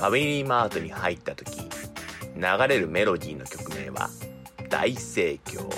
ファミリーマートに入った時流れるメロディーの曲名は大盛況。